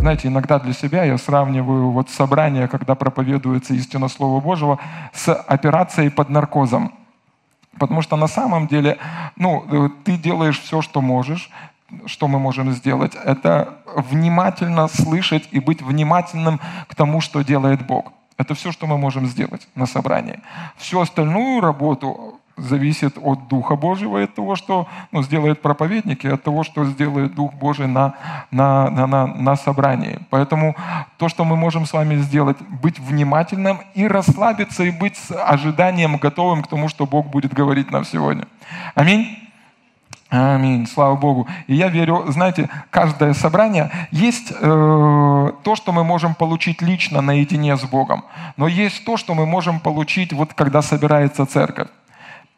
Знаете, иногда для себя я сравниваю вот собрание, когда проповедуется истина Слова Божьего, с операцией под наркозом. Потому что на самом деле, ну, э, ты делаешь все, что можешь, что мы можем сделать, это внимательно слышать и быть внимательным к тому, что делает Бог. Это все, что мы можем сделать на собрании. Всю остальную работу зависит от Духа Божьего от того, что ну, сделает проповедник, и от того, что сделает Дух Божий на, на, на, на, на собрании. Поэтому то, что мы можем с вами сделать, быть внимательным и расслабиться, и быть с ожиданием готовым к тому, что Бог будет говорить нам сегодня. Аминь. Аминь, слава Богу. И я верю, знаете, каждое собрание есть э, то, что мы можем получить лично наедине с Богом, но есть то, что мы можем получить вот когда собирается церковь.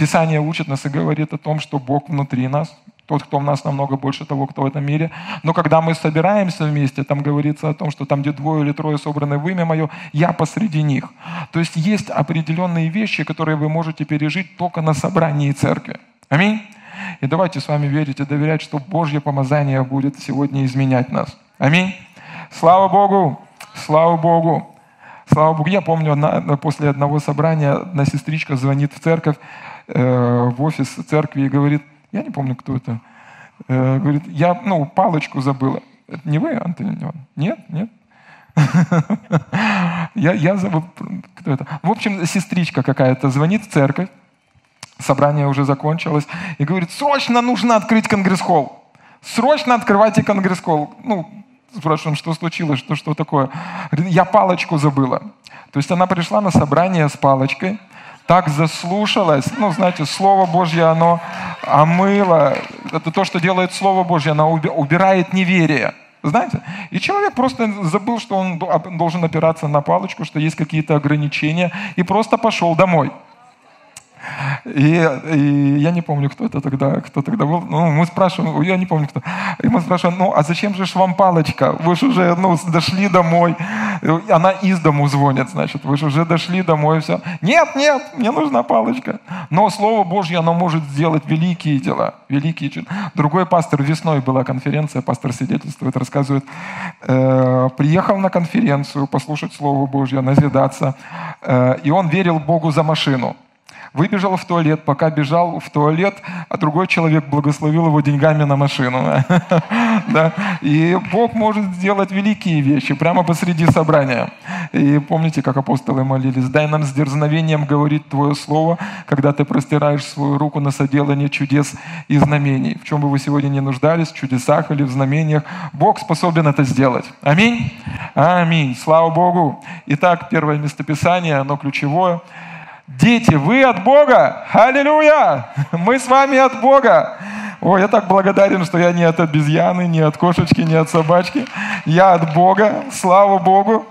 Писание учит нас и говорит о том, что Бог внутри нас, тот, кто в нас намного больше того, кто в этом мире. Но когда мы собираемся вместе, там говорится о том, что там, где двое или трое собраны в имя Мое, я посреди них. То есть есть определенные вещи, которые вы можете пережить только на собрании церкви. Аминь. И давайте с вами верить и доверять, что Божье помазание будет сегодня изменять нас. Аминь. Слава Богу! Слава Богу! Слава Богу! Я помню, после одного собрания одна сестричка звонит в церковь, э, в офис церкви и говорит, я не помню, кто это, э, говорит, я ну, палочку забыла. Это не вы, Антон Нет? Нет? Я, я забыл, кто это. В общем, сестричка какая-то звонит в церковь, собрание уже закончилось, и говорит, срочно нужно открыть конгресс-холл. Срочно открывайте конгресс-холл. Ну, спрашиваем, что случилось, что, что такое. Я палочку забыла. То есть она пришла на собрание с палочкой, так заслушалась. Ну, знаете, Слово Божье, оно омыло. Это то, что делает Слово Божье, оно убирает неверие. Знаете? И человек просто забыл, что он должен опираться на палочку, что есть какие-то ограничения, и просто пошел домой. И, и я не помню, кто это тогда, кто тогда был. Ну, мы спрашиваем, я не помню кто. И мы спрашиваем, ну, а зачем же вам палочка? Вы же уже ну, дошли домой. Она из дому звонит, значит, вы же уже дошли домой, и все. Нет, нет, мне нужна палочка. Но Слово Божье, оно может сделать великие дела. Великие чудо. Другой пастор, весной была конференция, пастор свидетельствует, рассказывает, э, приехал на конференцию послушать Слово Божье, назидаться, э, и он верил Богу за машину. Выбежал в туалет, пока бежал в туалет, а другой человек благословил его деньгами на машину. И Бог может сделать великие вещи прямо посреди собрания. И помните, как апостолы молились, дай нам с дерзновением говорить Твое Слово, когда Ты простираешь свою руку на соделание чудес и знамений. В чем бы вы сегодня не нуждались, в чудесах или в знамениях, Бог способен это сделать. Аминь? Аминь. Слава Богу. Итак, первое местописание, оно ключевое – Дети, вы от Бога! Аллилуйя! Мы с вами от Бога! Ой, я так благодарен, что я не от обезьяны, не от кошечки, не от собачки. Я от Бога, слава Богу.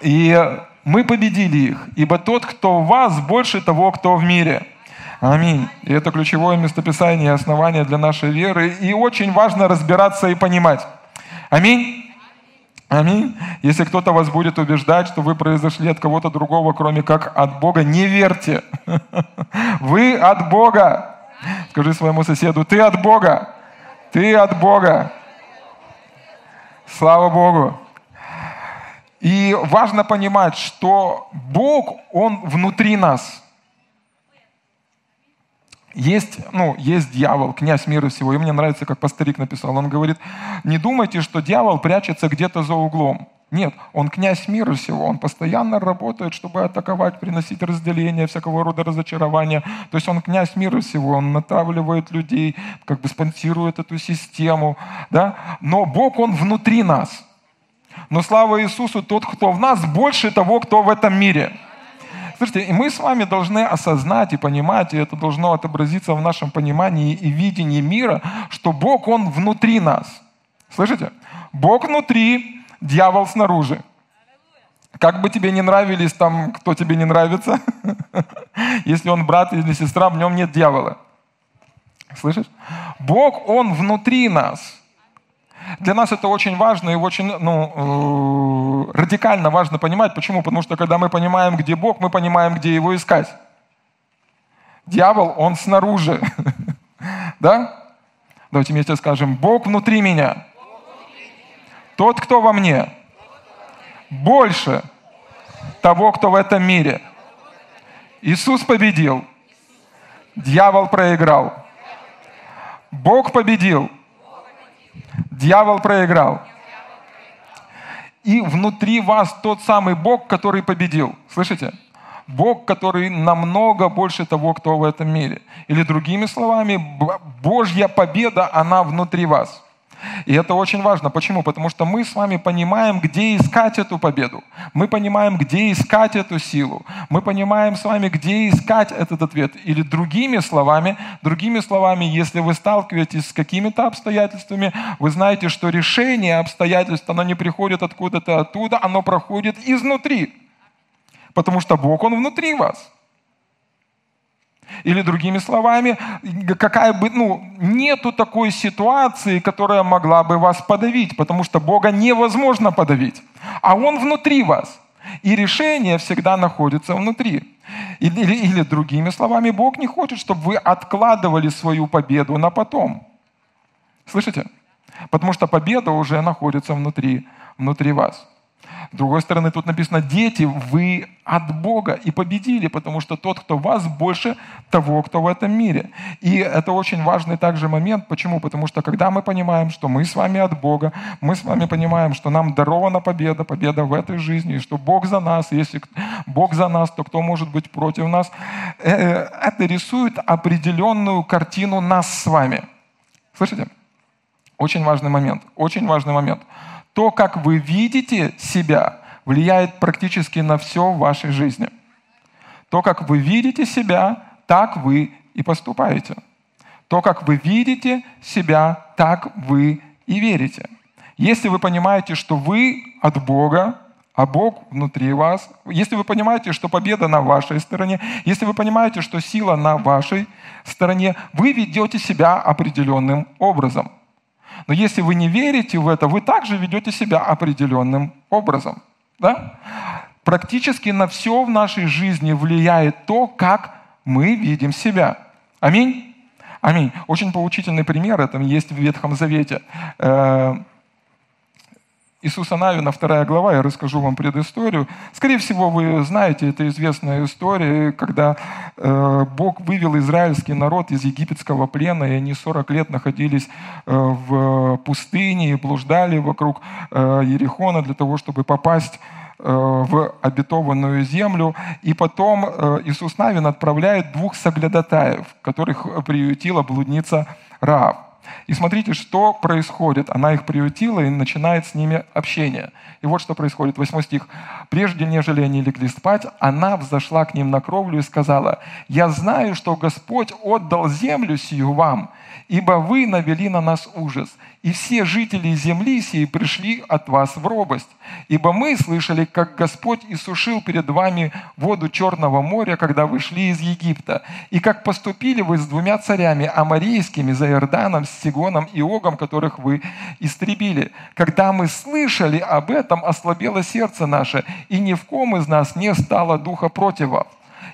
И мы победили их, ибо тот, кто в вас, больше того, кто в мире. Аминь. И это ключевое местописание и основание для нашей веры. И очень важно разбираться и понимать. Аминь. Аминь. Если кто-то вас будет убеждать, что вы произошли от кого-то другого, кроме как от Бога, не верьте. Вы от Бога. Скажи своему соседу, ты от Бога. Ты от Бога. Слава Богу. И важно понимать, что Бог, Он внутри нас – есть, ну, есть дьявол, князь мира всего. И мне нравится, как пасторик написал. Он говорит, не думайте, что дьявол прячется где-то за углом. Нет, он князь мира всего, он постоянно работает, чтобы атаковать, приносить разделение, всякого рода разочарования. То есть он князь мира всего, он натравливает людей, как бы спонсирует эту систему. Да? Но Бог, он внутри нас. Но слава Иисусу, тот, кто в нас, больше того, кто в этом мире. Слушайте, и мы с вами должны осознать и понимать, и это должно отобразиться в нашем понимании и видении мира, что Бог, Он внутри нас. Слышите? Бог внутри, дьявол снаружи. Как бы тебе не нравились там, кто тебе не нравится, если он брат или сестра, в нем нет дьявола. Слышишь? Бог, Он внутри нас. Для нас это очень важно и очень ну, э, радикально важно понимать. Почему? Потому что когда мы понимаем, где Бог, мы понимаем, где Его искать. Дьявол, он снаружи. да? Давайте вместе скажем, Бог внутри меня. Тот, кто во мне, больше того, кто в этом мире. Иисус победил. Дьявол проиграл. Бог победил. Дьявол проиграл. И внутри вас тот самый Бог, который победил. Слышите? Бог, который намного больше того, кто в этом мире. Или другими словами, Божья победа, она внутри вас. И это очень важно. Почему? Потому что мы с вами понимаем, где искать эту победу. Мы понимаем, где искать эту силу. Мы понимаем с вами, где искать этот ответ. Или другими словами, другими словами, если вы сталкиваетесь с какими-то обстоятельствами, вы знаете, что решение обстоятельств, оно не приходит откуда-то оттуда, оно проходит изнутри. Потому что Бог, Он внутри вас. Или другими словами, какая бы, ну, нету такой ситуации, которая могла бы вас подавить, потому что Бога невозможно подавить, а Он внутри вас. И решение всегда находится внутри. Или, или, или другими словами, Бог не хочет, чтобы вы откладывали свою победу на потом. Слышите? Потому что победа уже находится внутри, внутри вас. С другой стороны, тут написано, дети, вы от Бога и победили, потому что тот, кто вас, больше того, кто в этом мире. И это очень важный также момент. Почему? Потому что когда мы понимаем, что мы с вами от Бога, мы с вами понимаем, что нам дарована победа, победа в этой жизни, и что Бог за нас, если Бог за нас, то кто может быть против нас? Э, э, это рисует определенную картину нас с вами. Слышите? Очень важный момент, очень важный момент. То, как вы видите себя, влияет практически на все в вашей жизни. То, как вы видите себя, так вы и поступаете. То, как вы видите себя, так вы и верите. Если вы понимаете, что вы от Бога, а Бог внутри вас, если вы понимаете, что победа на вашей стороне, если вы понимаете, что сила на вашей стороне, вы ведете себя определенным образом – но если вы не верите в это, вы также ведете себя определенным образом. Да? Практически на все в нашей жизни влияет то, как мы видим себя. Аминь. Аминь. Очень поучительный пример, это есть в Ветхом Завете. Иисуса Навина, вторая глава, я расскажу вам предысторию. Скорее всего, вы знаете, это известная история, когда э, Бог вывел израильский народ из египетского плена, и они 40 лет находились э, в пустыне и блуждали вокруг э, Ерехона для того, чтобы попасть э, в обетованную землю. И потом э, Иисус Навин отправляет двух соглядатаев, которых приютила блудница Раав. И смотрите, что происходит. Она их приютила и начинает с ними общение. И вот что происходит, восьмой стих. «Прежде, нежели они легли спать, она взошла к ним на кровлю и сказала, «Я знаю, что Господь отдал землю сию вам, ибо вы навели на нас ужас, и все жители земли сии пришли от вас в робость. Ибо мы слышали, как Господь иссушил перед вами воду Черного моря, когда вы шли из Египта, и как поступили вы с двумя царями, амарейскими, за Иорданом, с Сигоном и Огом, которых вы истребили. Когда мы слышали об этом, ослабело сердце наше, и ни в ком из нас не стало духа против вас.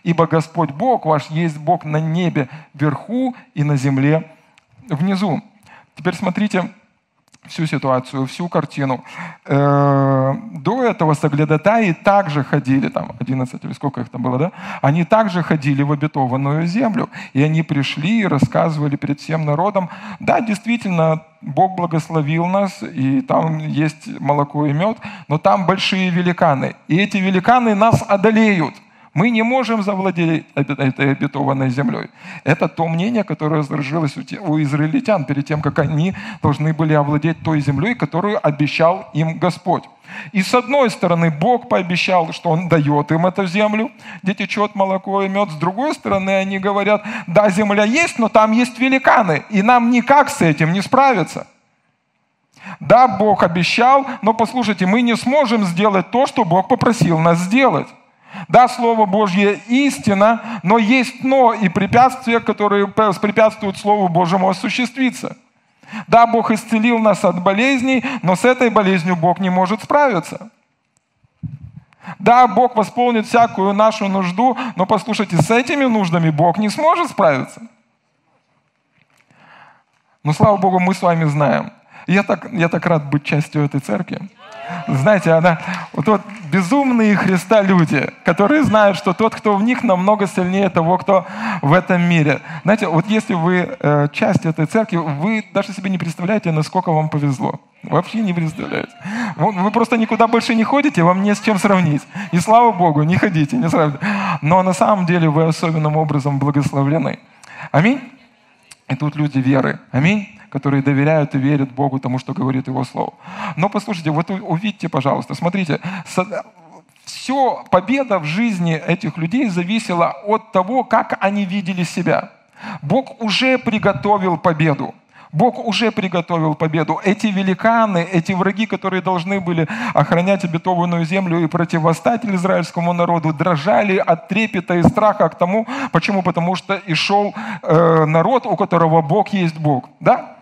Ибо Господь Бог ваш есть Бог на небе вверху и на земле внизу. Теперь смотрите всю ситуацию, всю картину. Э, до этого соглядатаи также ходили, там 11 или сколько их там было, да? Они также ходили в обетованную землю, и они пришли и рассказывали перед всем народом, да, действительно, Бог благословил нас, и там есть молоко и мед, но там большие великаны, и эти великаны нас одолеют – мы не можем завладеть этой обетованной землей. Это то мнение, которое сложилось у израильтян перед тем, как они должны были овладеть той землей, которую обещал им Господь. И с одной стороны, Бог пообещал, что Он дает им эту землю, где течет молоко и мед. С другой стороны, они говорят, да, земля есть, но там есть великаны, и нам никак с этим не справиться. Да, Бог обещал, но послушайте, мы не сможем сделать то, что Бог попросил нас сделать. Да, Слово Божье истина, но есть но и препятствия, которые препятствуют Слову Божьему осуществиться. Да, Бог исцелил нас от болезней, но с этой болезнью Бог не может справиться. Да, Бог восполнит всякую нашу нужду, но послушайте, с этими нуждами Бог не сможет справиться. Но слава Богу, мы с вами знаем. Я так, я так рад быть частью этой церкви. Знаете, она, вот, вот безумные Христа люди, которые знают, что тот, кто в них, намного сильнее того, кто в этом мире. Знаете, вот если вы э, часть этой церкви, вы даже себе не представляете, насколько вам повезло. Вообще не представляете. Вы просто никуда больше не ходите, вам не с чем сравнить. И слава Богу, не ходите, не сравните. Но на самом деле вы особенным образом благословлены. Аминь. И тут люди веры. Аминь которые доверяют и верят Богу тому, что говорит Его Слово. Но послушайте, вот увидите, пожалуйста, смотрите, все, победа в жизни этих людей зависела от того, как они видели себя. Бог уже приготовил победу. Бог уже приготовил победу. Эти великаны, эти враги, которые должны были охранять обетованную землю и противостать израильскому народу, дрожали от трепета и страха к тому. Почему? Потому что и шел э, народ, у которого Бог есть Бог. Да?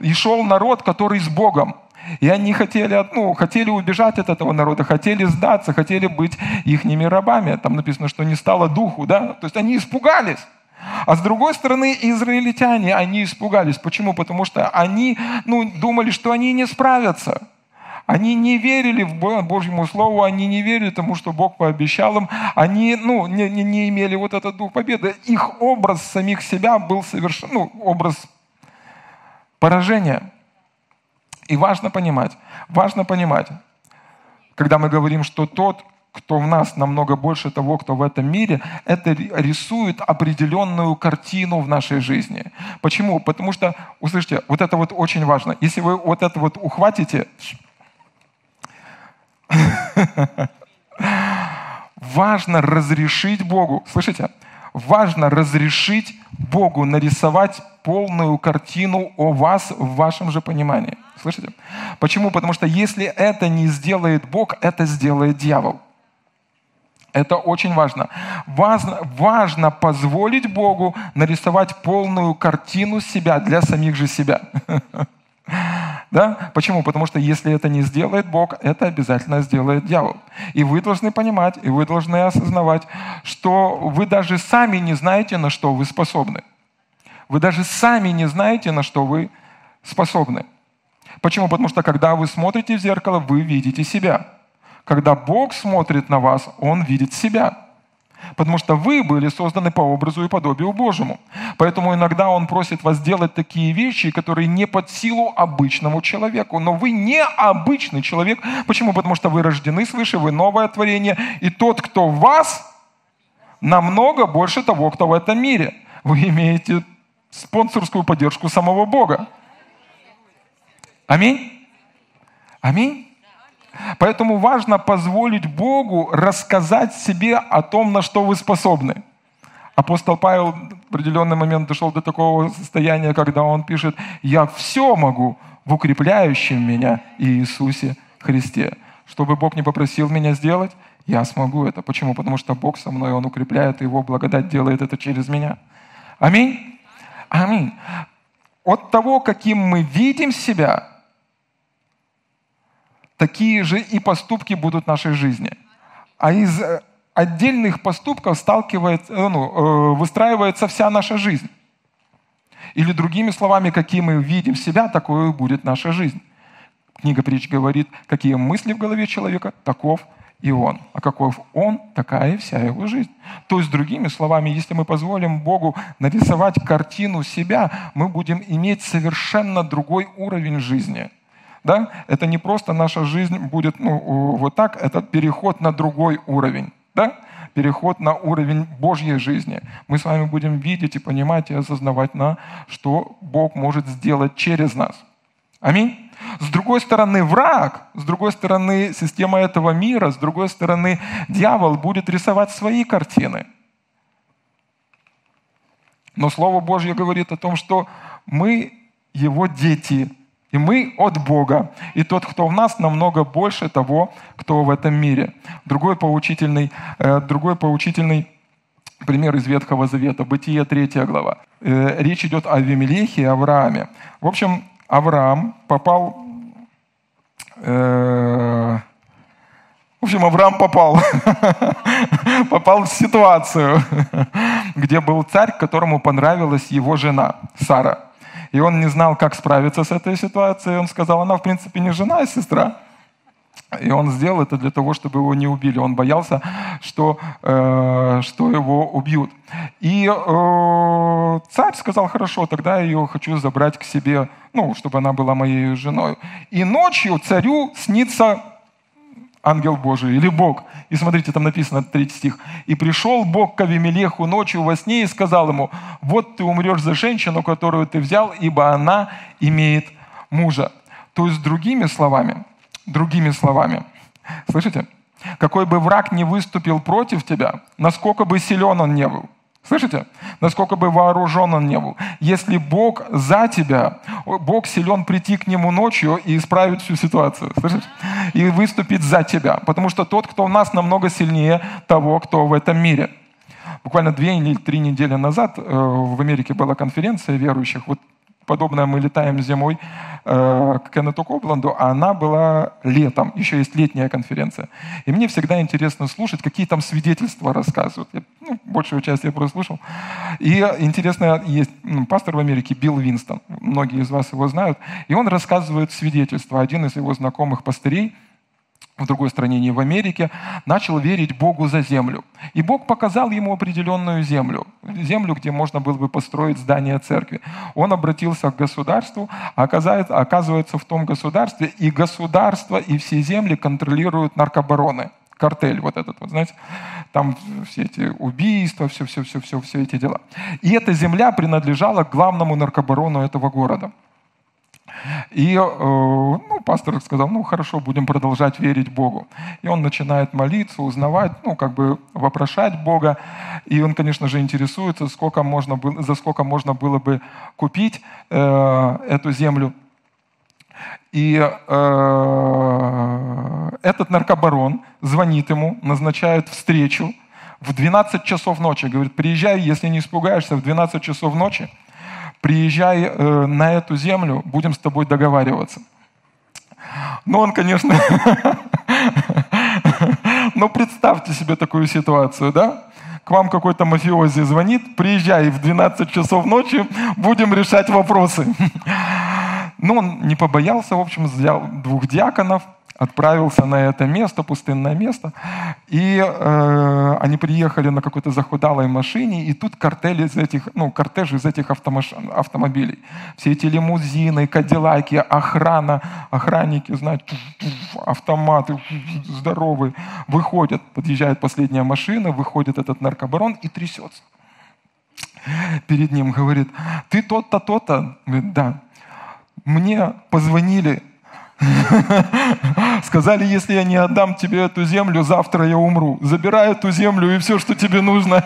И шел народ, который с Богом. И они хотели, ну, хотели убежать от этого народа, хотели сдаться, хотели быть ихними рабами. Там написано, что не стало духу, да? То есть они испугались. А с другой стороны, израильтяне, они испугались. Почему? Потому что они ну, думали, что они не справятся. Они не верили в Божьему Слову, они не верили тому, что Бог пообещал им. Они ну, не, не, не имели вот этот дух победы. Их образ самих себя был совершенно, ну, образ поражения. И важно понимать, важно понимать, когда мы говорим, что тот, кто в нас намного больше того, кто в этом мире, это рисует определенную картину в нашей жизни. Почему? Потому что, услышите, вот это вот очень важно. Если вы вот это вот ухватите, важно разрешить Богу, слышите, важно разрешить Богу нарисовать полную картину о вас в вашем же понимании. Слышите? Почему? Потому что если это не сделает Бог, это сделает дьявол. Это очень важно. важно. Важно позволить Богу нарисовать полную картину себя для самих же себя. Да? Почему? Потому что если это не сделает Бог, это обязательно сделает дьявол. И вы должны понимать, и вы должны осознавать, что вы даже сами не знаете, на что вы способны. Вы даже сами не знаете, на что вы способны. Почему? Потому что когда вы смотрите в зеркало, вы видите себя. Когда Бог смотрит на вас, Он видит себя. Потому что вы были созданы по образу и подобию Божьему. Поэтому иногда Он просит вас делать такие вещи, которые не под силу обычному человеку. Но вы не обычный человек. Почему? Потому что вы рождены свыше, вы новое творение. И тот, кто в вас, намного больше того, кто в этом мире. Вы имеете спонсорскую поддержку самого Бога. Аминь? Аминь? Поэтому важно позволить Богу рассказать себе о том, на что вы способны. Апостол Павел в определенный момент дошел до такого состояния, когда он пишет, «Я все могу в укрепляющем меня Иисусе Христе». Что бы Бог не попросил меня сделать, я смогу это. Почему? Потому что Бог со мной, Он укрепляет, и Его благодать делает это через меня. Аминь. Аминь. От того, каким мы видим себя, такие же и поступки будут в нашей жизни. А из э, отдельных поступков сталкивается, э, ну, э, выстраивается вся наша жизнь. Или другими словами, какие мы видим себя, такое будет наша жизнь. Книга притч говорит, какие мысли в голове человека, таков и он. А каков он, такая и вся его жизнь. То есть, другими словами, если мы позволим Богу нарисовать картину себя, мы будем иметь совершенно другой уровень жизни. Да? Это не просто наша жизнь будет ну, вот так, это переход на другой уровень. Да? Переход на уровень Божьей жизни. Мы с вами будем видеть и понимать и осознавать, на что Бог может сделать через нас. Аминь. С другой стороны, враг, с другой стороны, система этого мира, с другой стороны, дьявол будет рисовать свои картины. Но Слово Божье говорит о том, что мы его дети, и мы от Бога. И тот, кто в нас, намного больше того, кто в этом мире. Другой поучительный, э, другой поучительный пример из Ветхого Завета, Бытие 3 глава. Э, речь идет о Вимелехе и Аврааме. В общем, Авраам попал... Э, в общем, Авраам попал, попал в ситуацию, где был царь, которому понравилась его жена Сара. И он не знал, как справиться с этой ситуацией. Он сказал, она, в принципе, не жена, а сестра. И он сделал это для того, чтобы его не убили. Он боялся, что, э, что его убьют. И э, царь сказал, хорошо, тогда я ее хочу забрать к себе, ну, чтобы она была моей женой. И ночью царю снится ангел Божий или Бог. И смотрите, там написано, третий стих. «И пришел Бог к Авимелеху ночью во сне и сказал ему, вот ты умрешь за женщину, которую ты взял, ибо она имеет мужа». То есть, другими словами, другими словами, слышите? Какой бы враг не выступил против тебя, насколько бы силен он не был – Слышите? Насколько бы вооружен он не был. Если Бог за тебя, Бог силен прийти к нему ночью и исправить всю ситуацию. Слышишь? И выступить за тебя. Потому что тот, кто у нас, намного сильнее того, кто в этом мире. Буквально две или три недели назад э, в Америке была конференция верующих. Вот подобное мы летаем зимой э, к Кеннету Кобланду, а она была летом, еще есть летняя конференция. И мне всегда интересно слушать, какие там свидетельства рассказывают. Я, ну, большую часть я просто слушал. И интересно, есть пастор в Америке Билл Винстон, многие из вас его знают, и он рассказывает свидетельства. Один из его знакомых пастырей – в другой стране, не в Америке, начал верить Богу за землю. И Бог показал ему определенную землю, землю, где можно было бы построить здание церкви. Он обратился к государству, а оказывается, в том государстве и государство, и все земли контролируют наркобароны картель вот этот, вот знаете, там все эти убийства, все, все, все, все, все эти дела. И эта земля принадлежала главному наркобарону этого города – и э, ну, пастор сказал, ну хорошо, будем продолжать верить Богу. И он начинает молиться, узнавать, ну как бы вопрошать Бога. И он, конечно же, интересуется, сколько можно было, за сколько можно было бы купить э, эту землю. И э, этот наркобарон звонит ему, назначает встречу в 12 часов ночи. Говорит, приезжай, если не испугаешься, в 12 часов ночи приезжай э, на эту землю, будем с тобой договариваться. Ну, он, конечно, ну, представьте себе такую ситуацию, да? К вам какой-то мафиози звонит, приезжай в 12 часов ночи, будем решать вопросы. Ну, он не побоялся, в общем, взял двух диаконов, отправился на это место, пустынное место, и э, они приехали на какой-то захудалой машине, и тут картель из этих, ну, кортеж из этих автомаш... автомобилей. Все эти лимузины, кадиллаки, охрана, охранники, знаете, автоматы здоровые, выходят, подъезжает последняя машина, выходит этот наркобарон и трясется. Перед ним говорит, ты тот-то, то-то? Говорит, да. Мне позвонили Сказали, если я не отдам тебе эту землю, завтра я умру. Забирай эту землю и все, что тебе нужно.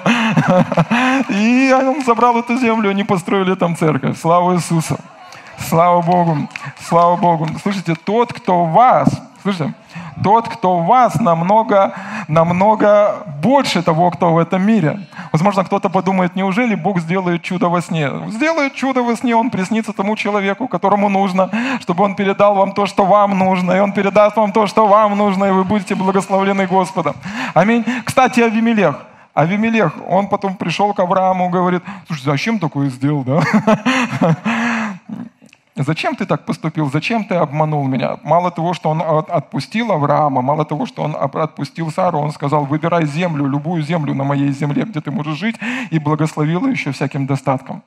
И он забрал эту землю, они построили там церковь. Слава Иисусу. Слава Богу. Слава Богу. Слышите, тот, кто вас, слышите, тот, кто в вас, намного, намного больше того, кто в этом мире. Возможно, кто-то подумает, неужели Бог сделает чудо во сне? Сделает чудо во сне, Он приснится тому человеку, которому нужно, чтобы Он передал вам то, что вам нужно, и Он передаст вам то, что вам нужно, и вы будете благословлены Господом. Аминь. Кстати, Авимелех. Авимелех, он потом пришел к Аврааму и говорит, слушай, зачем такое сделал, да? Зачем ты так поступил? Зачем ты обманул меня? Мало того, что он отпустил Авраама, мало того, что он отпустил Сару, он сказал, выбирай землю, любую землю на моей земле, где ты можешь жить, и благословил еще всяким достатком.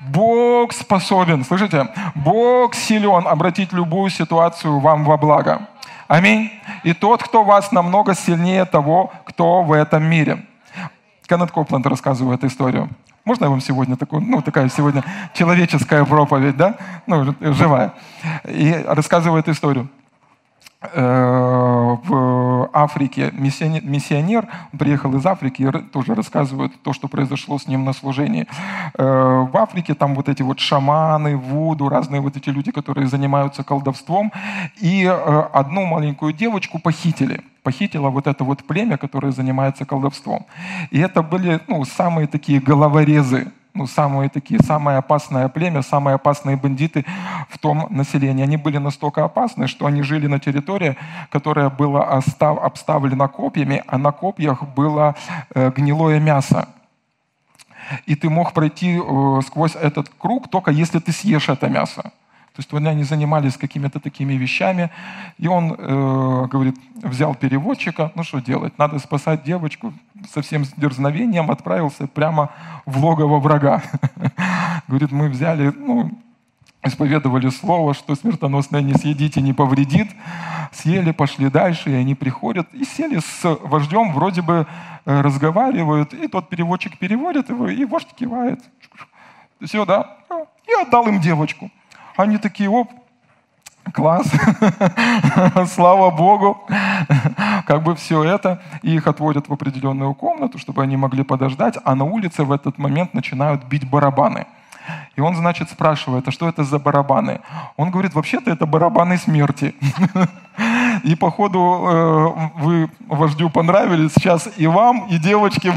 Бог способен, слышите? Бог силен обратить любую ситуацию вам во благо. Аминь. И тот, кто вас намного сильнее того, кто в этом мире. Кеннет Копланд рассказывает историю. Можно я вам сегодня такую, ну, такая сегодня человеческая проповедь, да? Ну, живая. И рассказывает историю. Э, в Африке миссионер, приехал из Африки тоже рассказывает то, что произошло с ним на служении. Э, в Африке там вот эти вот шаманы, вуду, разные вот эти люди, которые занимаются колдовством. И э, одну маленькую девочку похитили похитило вот это вот племя, которое занимается колдовством. И это были ну, самые такие головорезы ну, самые такие, самое опасное племя, самые опасные бандиты в том населении. Они были настолько опасны, что они жили на территории, которая была обставлена копьями, а на копьях было э, гнилое мясо. и ты мог пройти э, сквозь этот круг только если ты съешь это мясо. То есть они занимались какими-то такими вещами, и он, э, говорит, взял переводчика, ну что делать, надо спасать девочку, со всем дерзновением отправился прямо в логово врага. Говорит, мы взяли, ну, исповедовали слово, что смертоносное не съедите, не повредит. Съели, пошли дальше, и они приходят и сели с вождем, вроде бы э, разговаривают, и тот переводчик переводит его, и вождь кивает. Все, да? И отдал им девочку. Они такие, оп, класс, слава Богу, как бы все это, и их отводят в определенную комнату, чтобы они могли подождать, а на улице в этот момент начинают бить барабаны – и он, значит, спрашивает, а что это за барабаны? Он говорит, вообще-то это барабаны смерти. И походу э, вы вождю понравились сейчас и вам, и девочке.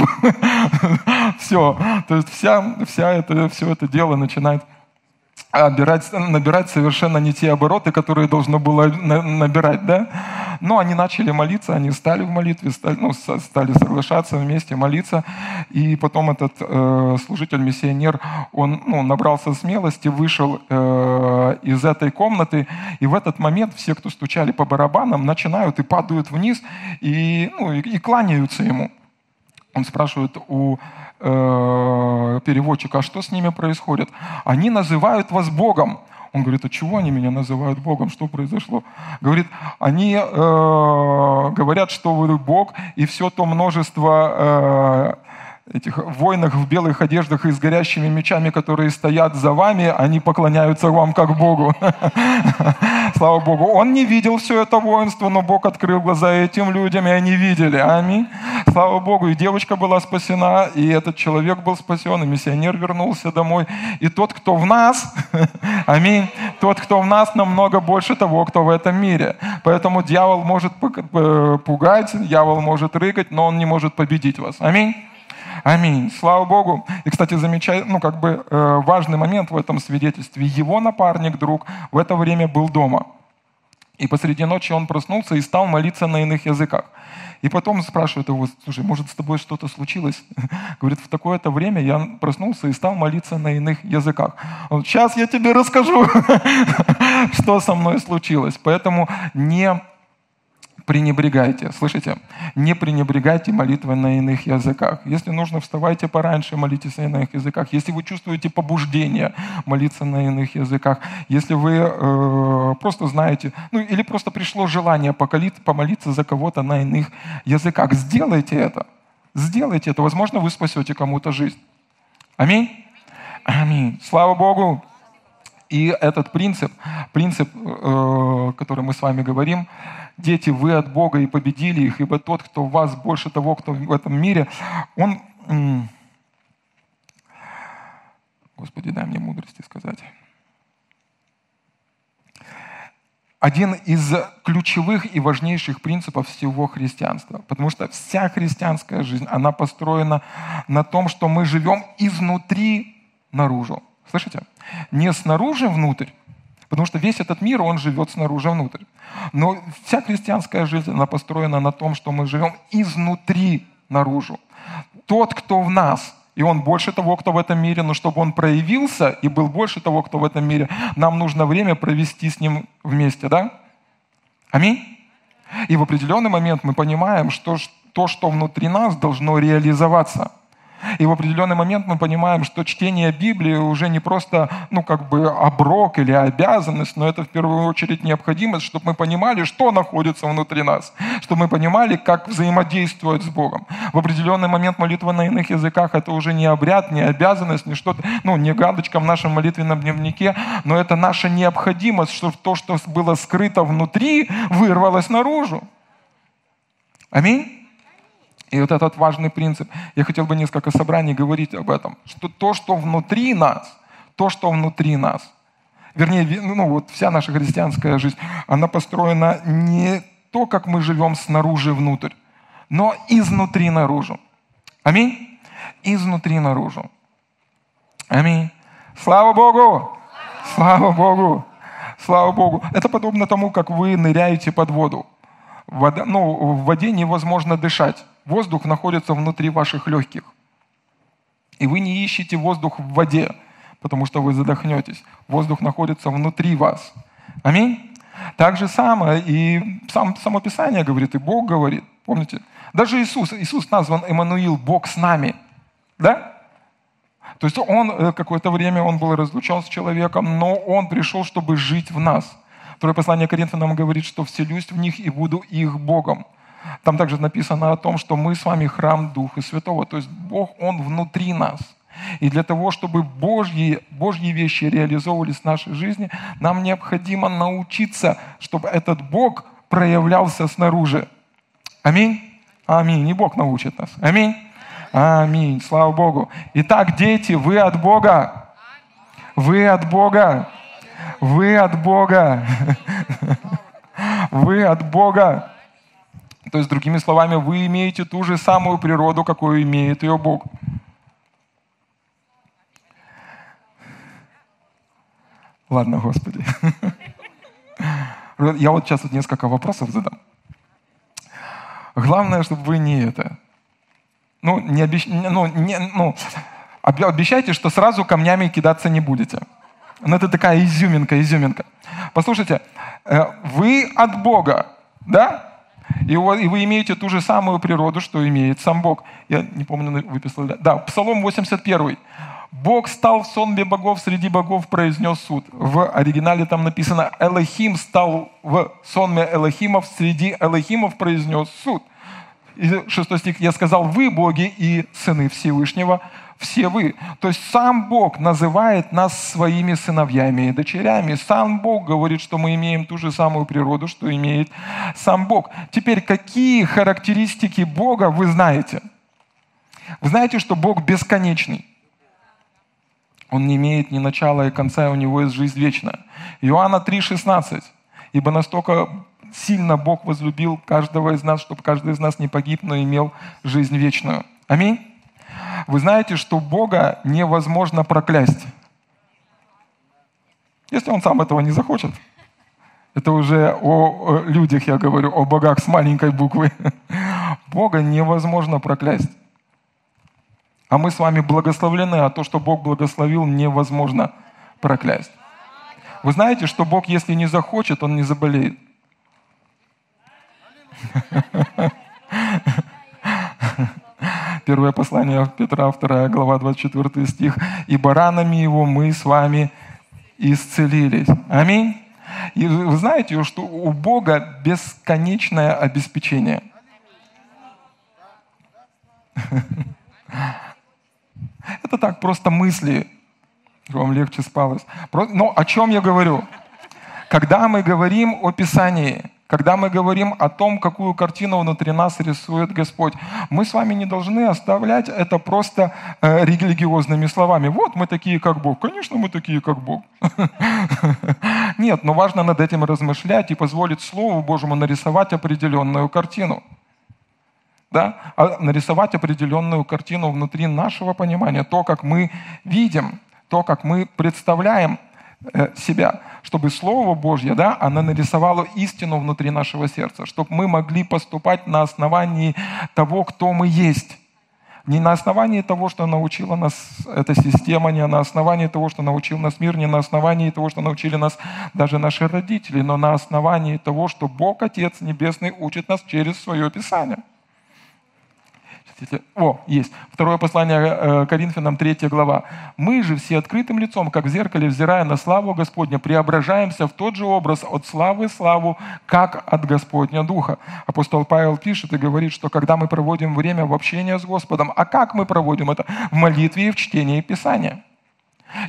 Все. То есть вся, вся это, все это дело начинает набирать, набирать совершенно не те обороты, которые должно было набирать, да? Но они начали молиться, они стали в молитве, стали, ну, стали соглашаться вместе, молиться. И потом этот э, служитель-миссионер, он ну, набрался смелости, вышел э, из этой комнаты, и в этот момент все, кто стучали по барабанам, начинают и падают вниз, и, ну, и, и кланяются ему. Он спрашивает у э, переводчика, а что с ними происходит? Они называют вас Богом. Он говорит, а чего они меня называют Богом? Что произошло? Говорит, они э, говорят, что вы Бог, и все то множество э, этих воинах в белых одеждах и с горящими мечами, которые стоят за вами, они поклоняются вам как Богу. Слава Богу. Он не видел все это воинство, но Бог открыл глаза этим людям, и они видели. Аминь. Слава Богу. И девочка была спасена, и этот человек был спасен, и миссионер вернулся домой. И тот, кто в нас, аминь, тот, кто в нас, намного больше того, кто в этом мире. Поэтому дьявол может пугать, дьявол может рыкать, но он не может победить вас. Аминь. Аминь. Слава Богу. И, кстати, замечай, ну, как бы э, важный момент в этом свидетельстве. Его напарник, друг, в это время был дома. И посреди ночи он проснулся и стал молиться на иных языках. И потом спрашивает его, слушай, может, с тобой что-то случилось? Говорит, в такое-то время я проснулся и стал молиться на иных языках. Сейчас я тебе расскажу, что со мной случилось. Поэтому не пренебрегайте, слышите? Не пренебрегайте молитвой на иных языках. Если нужно, вставайте пораньше, молитесь на иных языках. Если вы чувствуете побуждение молиться на иных языках, если вы э, просто знаете, ну или просто пришло желание помолиться за кого-то на иных языках, сделайте это. Сделайте это. Возможно, вы спасете кому-то жизнь. Аминь? Аминь. Слава Богу. И этот принцип, принцип, э, который мы с вами говорим, дети, вы от Бога и победили их, ибо тот, кто в вас больше того, кто в этом мире, он... Господи, дай мне мудрости сказать. Один из ключевых и важнейших принципов всего христианства. Потому что вся христианская жизнь, она построена на том, что мы живем изнутри наружу. Слышите? Не снаружи внутрь, Потому что весь этот мир, он живет снаружи внутрь. Но вся христианская жизнь, она построена на том, что мы живем изнутри наружу. Тот, кто в нас, и он больше того, кто в этом мире, но чтобы он проявился и был больше того, кто в этом мире, нам нужно время провести с ним вместе, да? Аминь? И в определенный момент мы понимаем, что то, что внутри нас, должно реализоваться – и в определенный момент мы понимаем, что чтение Библии уже не просто, ну, как бы оброк или обязанность, но это в первую очередь необходимость, чтобы мы понимали, что находится внутри нас, чтобы мы понимали, как взаимодействовать с Богом. В определенный момент молитва на иных языках – это уже не обряд, не обязанность, не что-то, ну, не гадочка в нашем молитвенном дневнике, но это наша необходимость, чтобы то, что было скрыто внутри, вырвалось наружу. Аминь. И вот этот важный принцип, я хотел бы несколько собраний говорить об этом, что то, что внутри нас, то, что внутри нас, вернее, ну вот вся наша христианская жизнь, она построена не то, как мы живем снаружи внутрь, но изнутри наружу. Аминь? Изнутри наружу. Аминь. Слава Богу! Слава Богу! Слава Богу! Это подобно тому, как вы ныряете под воду. Вода, ну, в воде невозможно дышать. Воздух находится внутри ваших легких. И вы не ищете воздух в воде, потому что вы задохнетесь. Воздух находится внутри вас. Аминь. Так же самое и сам, само Писание говорит, и Бог говорит. Помните? Даже Иисус, Иисус назван Эммануил, Бог с нами. Да? То есть он э, какое-то время он был разлучен с человеком, но он пришел, чтобы жить в нас. Второе послание Коринфянам говорит, что вселюсь в них и буду их Богом. Там также написано о том, что мы с вами храм Духа Святого. То есть Бог, Он внутри нас. И для того, чтобы Божьи, Божьи вещи реализовывались в нашей жизни, нам необходимо научиться, чтобы этот Бог проявлялся снаружи. Аминь? Аминь. И Бог научит нас. Аминь? Аминь. Слава Богу. Итак, дети, вы от Бога. Вы от Бога. Вы от Бога. Вы от Бога. То есть, другими словами, вы имеете ту же самую природу, какую имеет ее Бог. Ладно, Господи. Я вот сейчас вот несколько вопросов задам. Главное, чтобы вы не это. Ну, не, обещ... ну, не... ну, обещайте, что сразу камнями кидаться не будете. Ну, это такая изюминка, изюминка. Послушайте, э, вы от Бога, да? И, вы имеете ту же самую природу, что имеет сам Бог. Я не помню, выписал. Да, Псалом 81. Бог стал в сонме богов, среди богов произнес суд. В оригинале там написано «Элохим стал в сонме Элохимов, среди Элохимов произнес суд». И шестой стих, «Я сказал, вы боги и сыны Всевышнего, все вы». То есть сам Бог называет нас своими сыновьями и дочерями. Сам Бог говорит, что мы имеем ту же самую природу, что имеет сам Бог. Теперь, какие характеристики Бога вы знаете? Вы знаете, что Бог бесконечный. Он не имеет ни начала и конца, и у него есть жизнь вечная. Иоанна 3,16. «Ибо настолько сильно Бог возлюбил каждого из нас, чтобы каждый из нас не погиб, но имел жизнь вечную». Аминь. Вы знаете, что Бога невозможно проклясть, если Он сам этого не захочет. Это уже о людях я говорю, о богах с маленькой буквы. Бога невозможно проклясть. А мы с вами благословлены, а то, что Бог благословил, невозможно проклясть. Вы знаете, что Бог, если не захочет, Он не заболеет. Первое послание Петра, 2 глава, 24 стих. «И баранами его мы с вами исцелились». Аминь. И вы знаете, что у Бога бесконечное обеспечение. Это так, просто мысли, вам легче спалось. Но о чем я говорю? Когда мы говорим о Писании, когда мы говорим о том, какую картину внутри нас рисует Господь, мы с вами не должны оставлять это просто э, религиозными словами. Вот мы такие, как Бог. Конечно, мы такие, как Бог. Нет, но важно над этим размышлять и позволить Слову Божьему нарисовать определенную картину. Да? А нарисовать определенную картину внутри нашего понимания, то, как мы видим, то, как мы представляем Э, себя, чтобы Слово Божье, да, оно нарисовало истину внутри нашего сердца, чтобы мы могли поступать на основании того, кто мы есть. Не на основании того, что научила нас эта система, не на основании того, что научил нас мир, не на основании того, что научили нас даже наши родители, но на основании того, что Бог, Отец Небесный, учит нас через свое Писание. О, есть. Второе послание э, Коринфянам, 3 глава. «Мы же все открытым лицом, как в зеркале, взирая на славу Господня, преображаемся в тот же образ от славы славу, как от Господня Духа». Апостол Павел пишет и говорит, что когда мы проводим время в общении с Господом, а как мы проводим это? В молитве и в чтении Писания.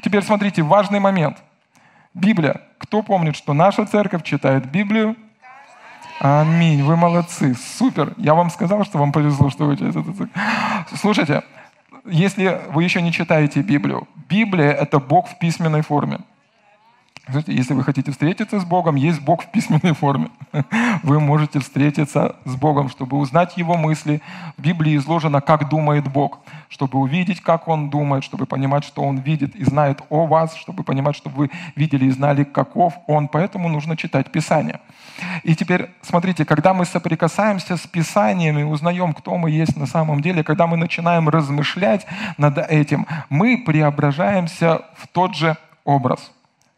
Теперь смотрите, важный момент. Библия. Кто помнит, что наша церковь читает Библию Аминь. Вы молодцы. Супер. Я вам сказал, что вам повезло, что вы это. Слушайте, если вы еще не читаете Библию, Библия — это Бог в письменной форме. Знаете, если вы хотите встретиться с Богом, есть Бог в письменной форме. Вы можете встретиться с Богом, чтобы узнать Его мысли. В Библии изложено, как думает Бог, чтобы увидеть, как Он думает, чтобы понимать, что Он видит и знает о вас, чтобы понимать, чтобы вы видели и знали, каков Он. Поэтому нужно читать Писание. И теперь, смотрите, когда мы соприкасаемся с Писаниями, узнаем, кто мы есть на самом деле, когда мы начинаем размышлять над этим, мы преображаемся в тот же образ.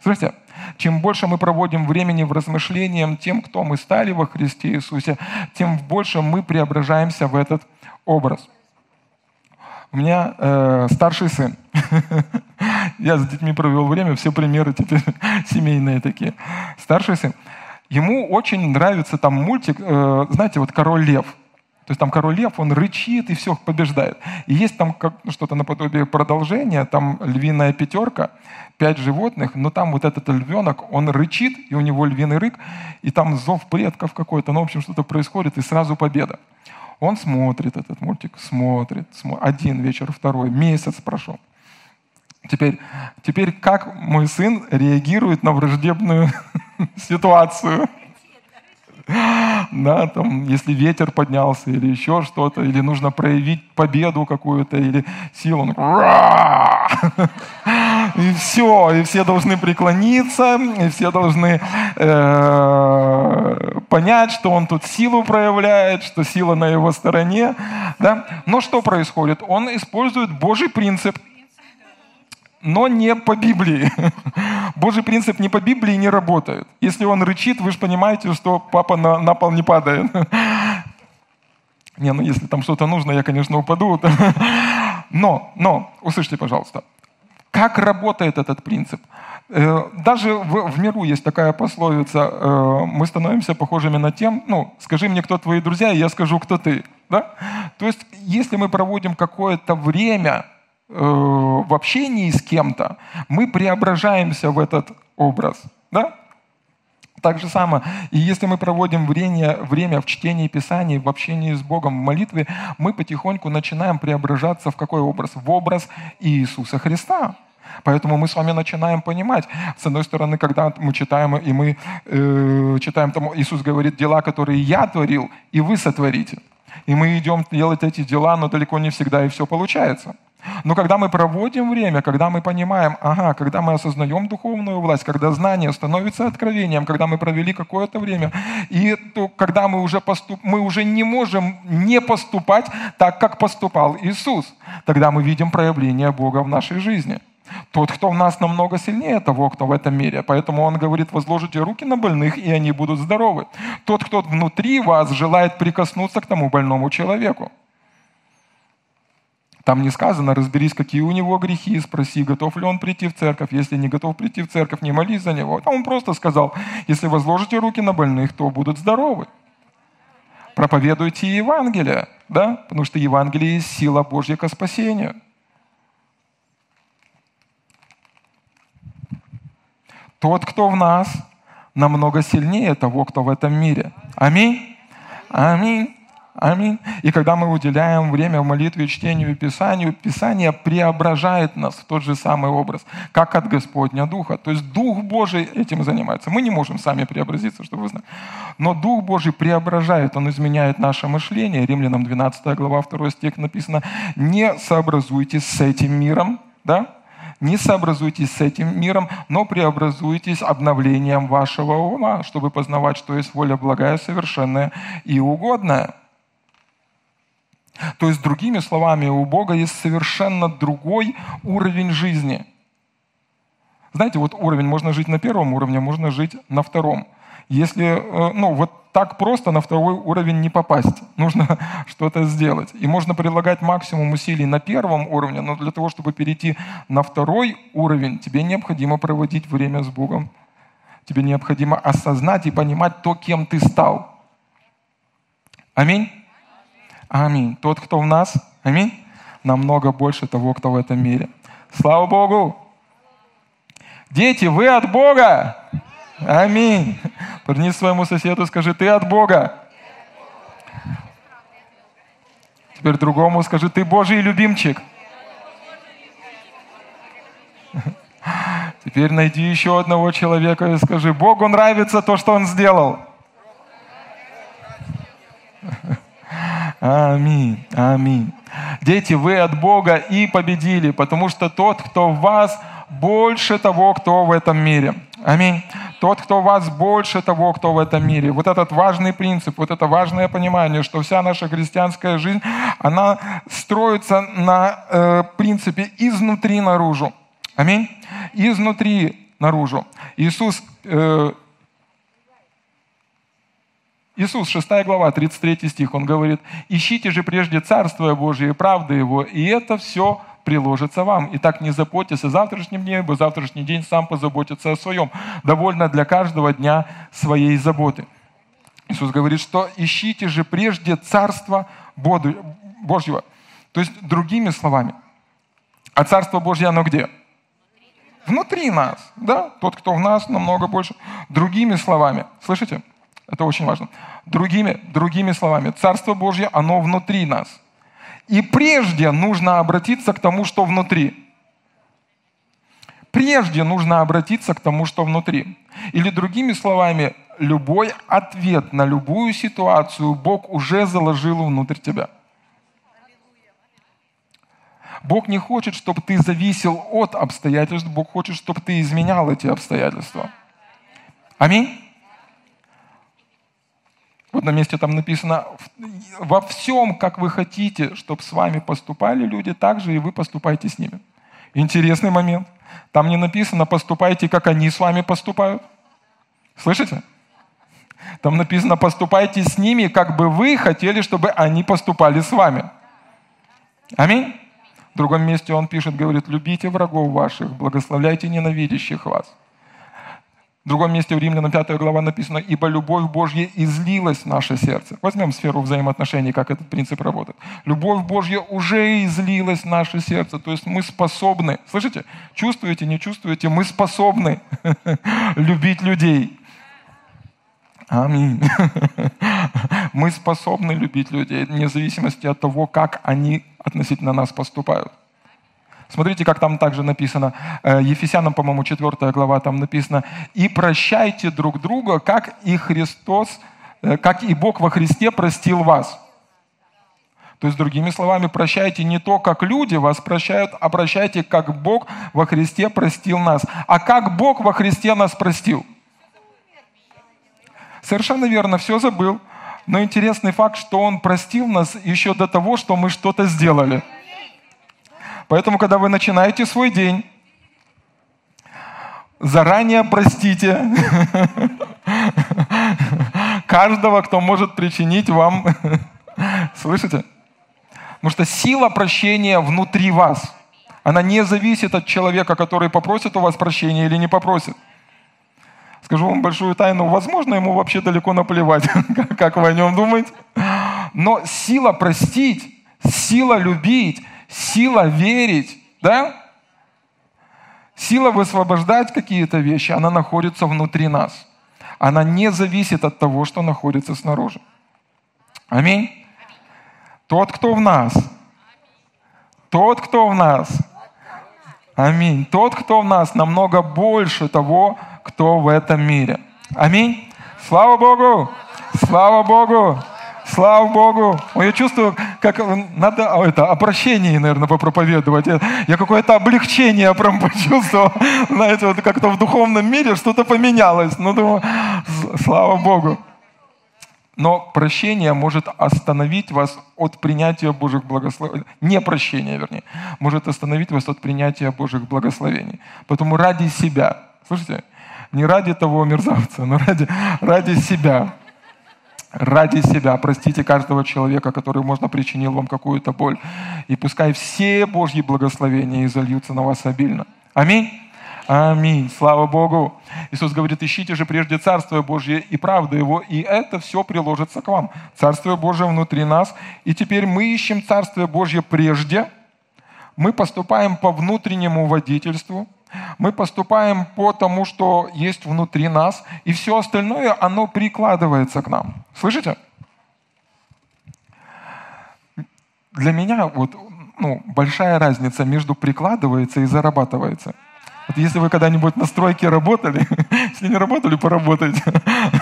Слышите? Чем больше мы проводим времени в размышлениях тем, кто мы стали во Христе Иисусе, тем больше мы преображаемся в этот образ. У меня э, старший сын. Я с детьми провел время, все примеры теперь семейные такие. Старший сын. Ему очень нравится там мультик, э, знаете, вот «Король лев». То есть там король лев, он рычит и все побеждает. И есть там как, что-то наподобие продолжения, там львиная пятерка, пять животных, но там вот этот львенок, он рычит, и у него львиный рык, и там зов предков какой-то, ну, в общем, что-то происходит, и сразу победа. Он смотрит этот мультик, смотрит, смотрит. Один вечер, второй, месяц прошел. Теперь, теперь как мой сын реагирует на враждебную ситуацию? Да, там, если ветер поднялся или еще что-то, или нужно проявить победу какую-то или силу, он и все, и все должны преклониться, и все должны э, понять, что он тут силу проявляет, что сила на его стороне, да. Но что происходит? Он использует Божий принцип – но не по Библии. Божий принцип не по Библии не работает. Если он рычит, вы же понимаете, что папа на, на пол не падает. Не, ну если там что-то нужно, я, конечно, упаду. Но, но, услышьте, пожалуйста, как работает этот принцип? Э, даже в, в миру есть такая пословица, э, мы становимся похожими на тем, ну, скажи мне, кто твои друзья, и я скажу, кто ты. Да? То есть, если мы проводим какое-то время в общении с кем-то, мы преображаемся в этот образ. Да? Так же самое, и если мы проводим время, время в чтении Писаний, в общении с Богом, в молитве, мы потихоньку начинаем преображаться в какой образ? В образ Иисуса Христа. Поэтому мы с вами начинаем понимать. С одной стороны, когда мы читаем, и мы э, читаем, там Иисус говорит, дела, которые я творил, и вы сотворите. И мы идем делать эти дела, но далеко не всегда и все получается. Но когда мы проводим время, когда мы понимаем, ага, когда мы осознаем духовную власть, когда знание становится откровением, когда мы провели какое-то время, и то, когда мы уже, поступ, мы уже не можем не поступать так, как поступал Иисус, тогда мы видим проявление Бога в нашей жизни. Тот, кто в нас намного сильнее того, кто в этом мире. Поэтому он говорит, возложите руки на больных, и они будут здоровы. Тот, кто внутри вас желает прикоснуться к тому больному человеку. Там не сказано, разберись, какие у него грехи, спроси, готов ли он прийти в церковь. Если не готов прийти в церковь, не молись за него. Там он просто сказал, если возложите руки на больных, то будут здоровы. Проповедуйте Евангелие, да? потому что Евангелие есть сила Божья ко спасению. Тот, кто в нас, намного сильнее того, кто в этом мире. Аминь. Аминь. Аминь. И когда мы уделяем время молитве, чтению и Писанию, Писание преображает нас в тот же самый образ, как от Господня Духа. То есть Дух Божий этим занимается. Мы не можем сами преобразиться, чтобы вы знали. Но Дух Божий преображает, Он изменяет наше мышление. Римлянам 12 глава 2 стих написано, не сообразуйтесь с этим миром, да? не сообразуйтесь с этим миром, но преобразуйтесь обновлением вашего ума, чтобы познавать, что есть воля благая, совершенная и угодная. То есть, другими словами, у Бога есть совершенно другой уровень жизни. Знаете, вот уровень, можно жить на первом уровне, можно жить на втором. Если, э, ну, вот так просто на второй уровень не попасть. Нужно что-то сделать. И можно прилагать максимум усилий на первом уровне, но для того, чтобы перейти на второй уровень, тебе необходимо проводить время с Богом. Тебе необходимо осознать и понимать то, кем ты стал. Аминь. Аминь. Тот, кто в нас, аминь, намного больше того, кто в этом мире. Слава Богу! Дети, вы от Бога! Аминь. Поверни своему соседу, скажи, ты от Бога. Теперь другому скажи, ты Божий любимчик. Теперь найди еще одного человека и скажи, Богу нравится то, что Он сделал. Аминь, аминь. Дети, вы от Бога и победили, потому что тот, кто в вас, больше того, кто в этом мире. Аминь. Тот, кто в вас, больше того, кто в этом мире. Вот этот важный принцип, вот это важное понимание, что вся наша христианская жизнь, она строится на э, принципе изнутри наружу. Аминь. Изнутри наружу. Иисус э, Иисус, 6 глава, 33 стих, он говорит, «Ищите же прежде Царствие Божие и правды Его, и это все приложится вам. Итак, не заботьтесь о завтрашнем дне, ибо завтрашний день сам позаботится о своем. Довольно для каждого дня своей заботы». Иисус говорит, что ищите же прежде Царство Божьего. То есть, другими словами, а Царство Божье, оно где? Внутри нас, да? Тот, кто в нас, намного больше. Другими словами, слышите? Это очень важно. Другими, другими словами, Царство Божье, оно внутри нас. И прежде нужно обратиться к тому, что внутри. Прежде нужно обратиться к тому, что внутри. Или другими словами, любой ответ на любую ситуацию Бог уже заложил внутрь тебя. Бог не хочет, чтобы ты зависел от обстоятельств, Бог хочет, чтобы ты изменял эти обстоятельства. Аминь. В одном месте там написано, во всем, как вы хотите, чтобы с вами поступали люди, так же и вы поступайте с ними. Интересный момент. Там не написано, поступайте, как они с вами поступают. Слышите? Там написано, поступайте с ними, как бы вы хотели, чтобы они поступали с вами. Аминь. В другом месте он пишет, говорит, любите врагов ваших, благословляйте ненавидящих вас. В другом месте в Римлянам 5 глава написано, «Ибо любовь Божья излилась в наше сердце». Возьмем сферу взаимоотношений, как этот принцип работает. Любовь Божья уже излилась в наше сердце. То есть мы способны, слышите, чувствуете, не чувствуете, мы способны любить людей. Аминь. Мы способны любить людей, вне зависимости от того, как они относительно нас поступают. Смотрите, как там также написано, э, Ефесянам, по-моему, 4 глава, там написано, «И прощайте друг друга, как и Христос, э, как и Бог во Христе простил вас». То есть, другими словами, прощайте не то, как люди вас прощают, а прощайте, как Бог во Христе простил нас. А как Бог во Христе нас простил? Совершенно верно, все забыл. Но интересный факт, что Он простил нас еще до того, что мы что-то сделали – Поэтому, когда вы начинаете свой день, заранее простите каждого, кто может причинить вам. Слышите? Потому что сила прощения внутри вас. Она не зависит от человека, который попросит у вас прощения или не попросит. Скажу вам большую тайну, возможно, ему вообще далеко наплевать, как вы о нем думаете. Но сила простить, сила любить, сила верить, да? Сила высвобождать какие-то вещи, она находится внутри нас. Она не зависит от того, что находится снаружи. Аминь. Тот, кто в нас. Тот, кто в нас. Аминь. Тот, кто в нас, намного больше того, кто в этом мире. Аминь. Слава Богу! Слава Богу! Слава Богу. Я чувствую, как надо а, это, о наверное, попроповедовать. Я, я какое-то облегчение прям почувствовал. Знаете, вот как-то в духовном мире что-то поменялось. Ну, думаю, слава Богу. Но прощение может остановить вас от принятия Божьих благословений. Не прощение, вернее. Может остановить вас от принятия Божьих благословений. Поэтому ради себя. Слышите? Не ради того мерзавца, но ради, ради себя ради себя. Простите каждого человека, который, можно, причинил вам какую-то боль. И пускай все Божьи благословения изольются на вас обильно. Аминь. Аминь. Слава Богу. Иисус говорит, ищите же прежде Царствие Божье и правду Его, и это все приложится к вам. Царствие Божье внутри нас. И теперь мы ищем Царствие Божье прежде. Мы поступаем по внутреннему водительству – мы поступаем по тому, что есть внутри нас, и все остальное, оно прикладывается к нам. Слышите? Для меня вот, ну, большая разница между прикладывается и зарабатывается. Вот если вы когда-нибудь на стройке работали, если не работали, поработайте.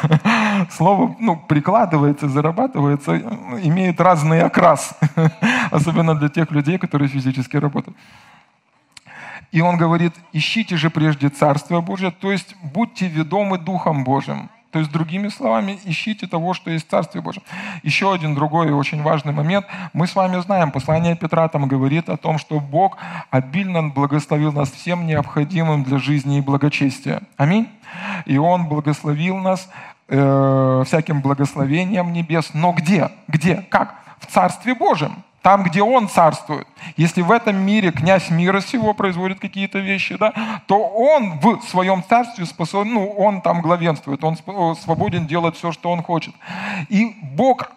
Слово ну, прикладывается, зарабатывается, имеет разный окрас, особенно для тех людей, которые физически работают. И он говорит, ищите же прежде Царствие Божие, то есть будьте ведомы Духом Божьим. То есть, другими словами, ищите того, что есть в Царстве Божьем. Еще один другой очень важный момент. Мы с вами знаем, послание Петра там говорит о том, что Бог обильно благословил нас всем необходимым для жизни и благочестия. Аминь. И Он благословил нас э, всяким благословением небес. Но где? Где? Как? В Царстве Божьем там, где Он царствует. Если в этом мире князь мира сего производит какие-то вещи, да, то Он в своем царстве способен, ну, Он там главенствует, Он свободен делать все, что Он хочет. И Бог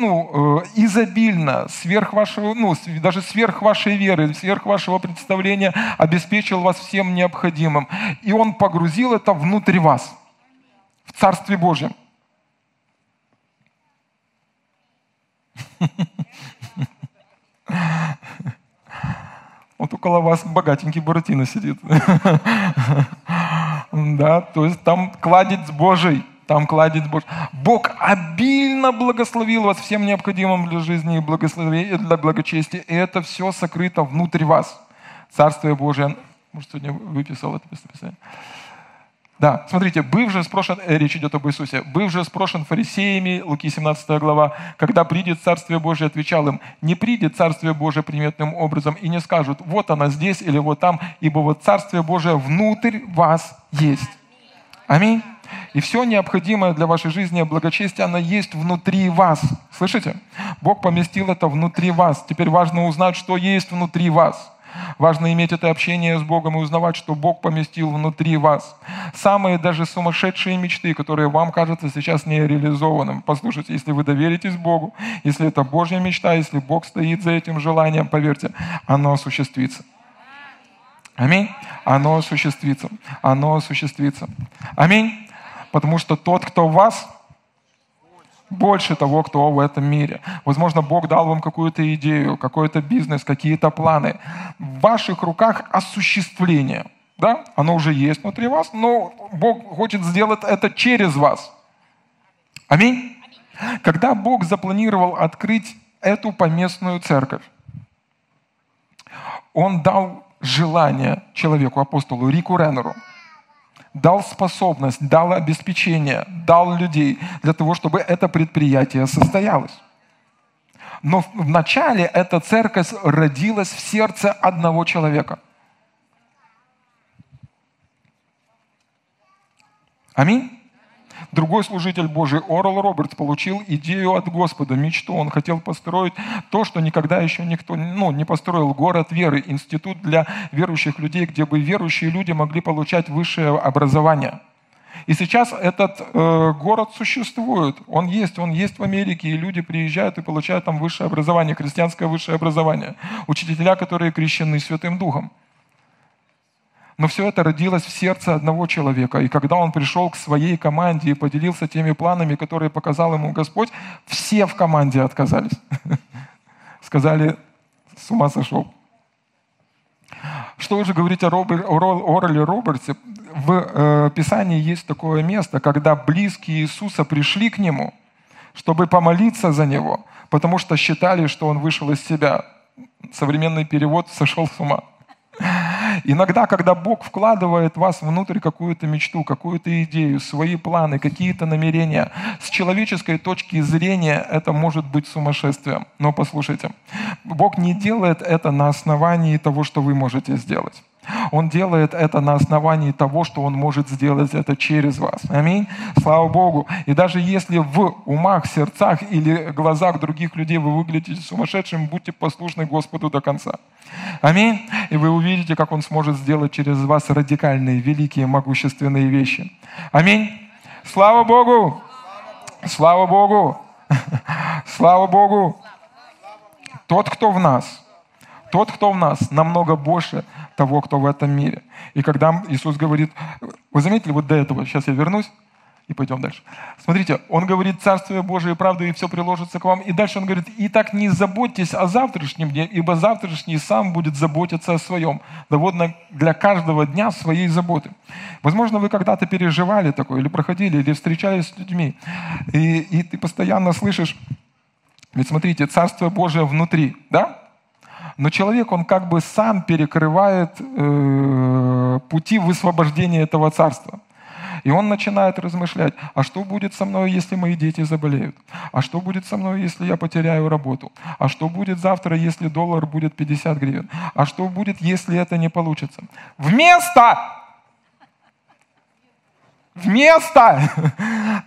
ну, э, изобильно, сверх вашего, ну, даже сверх вашей веры, сверх вашего представления обеспечил вас всем необходимым. И Он погрузил это внутрь вас, в Царстве Божьем. Вот около вас богатенький Буратино сидит. Да, то есть там кладец Божий, там кладец Божий. Бог обильно благословил вас всем необходимым для жизни и для благочестия. И это все сокрыто внутрь вас. Царствие Божие. Может, сегодня выписал это местописание. Да, смотрите, быв же спрошен, э, речь идет об Иисусе, быв же спрошен фарисеями, Луки 17 глава, когда придет Царствие Божие, отвечал им, не придет Царствие Божие приметным образом, и не скажут, вот она здесь или вот там, ибо вот Царствие Божие внутрь вас есть. Аминь. И все необходимое для вашей жизни и благочестия, оно есть внутри вас. Слышите? Бог поместил это внутри вас. Теперь важно узнать, что есть внутри вас. Важно иметь это общение с Богом и узнавать, что Бог поместил внутри вас. Самые даже сумасшедшие мечты, которые вам кажутся сейчас нереализованным. Послушайте, если вы доверитесь Богу, если это Божья мечта, если Бог стоит за этим желанием, поверьте, оно осуществится. Аминь. Оно осуществится. Оно осуществится. Аминь. Потому что тот, кто в вас, больше того, кто в этом мире. Возможно, Бог дал вам какую-то идею, какой-то бизнес, какие-то планы. В ваших руках осуществление. Да? Оно уже есть внутри вас, но Бог хочет сделать это через вас. Аминь. Когда Бог запланировал открыть эту поместную церковь, Он дал желание человеку, апостолу Рику Реннеру – дал способность, дал обеспечение, дал людей для того, чтобы это предприятие состоялось. Но вначале эта церковь родилась в сердце одного человека. Аминь. Другой служитель Божий, Орл Робертс, получил идею от Господа, мечту. Он хотел построить то, что никогда еще никто ну, не построил. Город веры, институт для верующих людей, где бы верующие люди могли получать высшее образование. И сейчас этот э, город существует, он есть, он есть в Америке, и люди приезжают и получают там высшее образование, христианское высшее образование. Учителя, которые крещены Святым Духом. Но все это родилось в сердце одного человека. И когда он пришел к своей команде и поделился теми планами, которые показал ему Господь, все в команде отказались. Сказали, с ума сошел. Что уже говорить о, Робер, Орле Робертсе? В э, Писании есть такое место, когда близкие Иисуса пришли к Нему, чтобы помолиться за Него, потому что считали, что Он вышел из себя. Современный перевод «сошел с ума». Иногда, когда Бог вкладывает вас внутрь какую-то мечту, какую-то идею, свои планы, какие-то намерения, с человеческой точки зрения это может быть сумасшествием. Но послушайте, Бог не делает это на основании того, что вы можете сделать. Он делает это на основании того, что Он может сделать это через вас. Аминь. Слава Богу. И даже если в умах, сердцах или глазах других людей вы выглядите сумасшедшим, будьте послушны Господу до конца. Аминь. И вы увидите, как Он сможет сделать через вас радикальные, великие, могущественные вещи. Аминь. Слава Богу. Слава Богу. Слава Богу. Тот, кто в нас, тот, кто в нас, намного больше того, кто в этом мире. И когда Иисус говорит, вы заметили вот до этого, сейчас я вернусь, И пойдем дальше. Смотрите, он говорит, Царствие Божие правда, и все приложится к вам. И дальше он говорит, и так не заботьтесь о завтрашнем дне, ибо завтрашний сам будет заботиться о своем. Доводно для каждого дня своей заботы. Возможно, вы когда-то переживали такое, или проходили, или встречались с людьми, и, и ты постоянно слышишь, ведь смотрите, Царствие Божие внутри, да? Но человек, он как бы сам перекрывает э, пути высвобождения этого царства. И он начинает размышлять, а что будет со мной, если мои дети заболеют? А что будет со мной, если я потеряю работу? А что будет завтра, если доллар будет 50 гривен? А что будет, если это не получится? Вместо Вместо